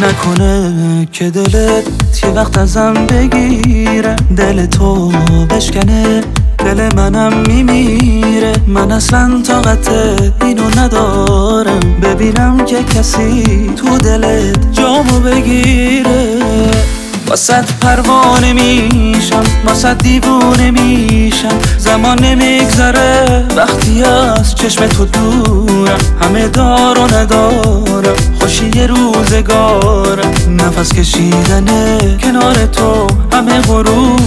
نکنه که دلت یه وقت ازم بگیره. دل تو بشکنه دل منم میمیره. من اصلا طاقت اینو ندارم. ببینم که کسی تو دلت جامو بگیره. واسد پروانه میشم واسد دیوونه میشم. زمان نمیگذره وقتی از چشم تو دورم. همه دار و ندارم خوشی روزگارم. نفس کشیدنه کنار تو همه غرور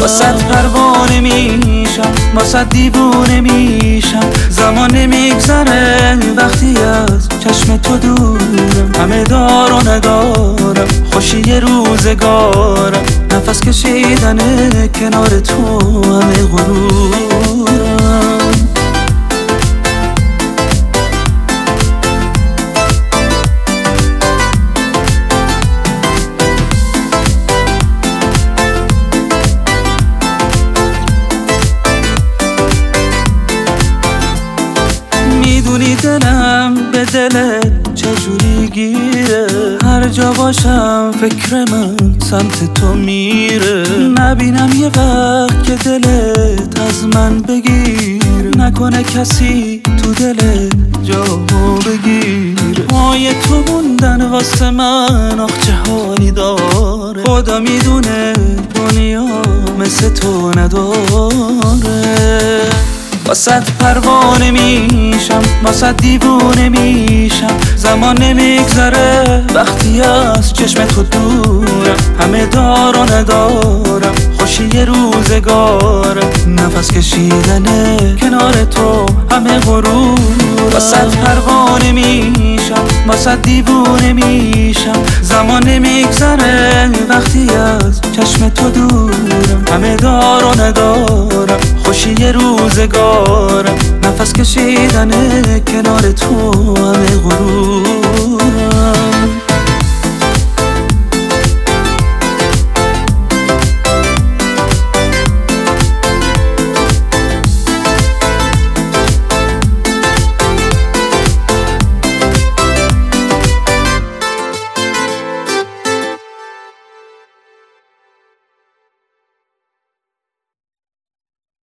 واسد پروانه میشم واسد دیوونه میشم. زمان نمیگذره. وقتی از چشم تو دورم همه دار و ندارم. خوشی روزگارم. نفس کشیدنه کنار تو همه غرورم دلم به دلت چجوری گیره؟ هر جا باشم فکر من سمت تو میره. نبینم یه وقت که دلت از من بگیر نکنه کسی تو دلت جامو بگیر پای تو موندن واسه من آخ چه حالی داره. خدا می‌دونه دنیا مثل تو نداره. واسد پروانه میشم واسد دیوونه میشم. زمان نمیگذره وقتی از چشم تو دورم. همه دار و ندارم خوشی روزگارم. نفس کشیدنه کنار تو همه غرور واسد پروانه میشم واسد دیوونه میشم. زمان نمیگذره وقتی از چشم تو دورم. همه دار و ندارم. خوشی روزگارم نفس کشیدنه کنار تو همه غرورم.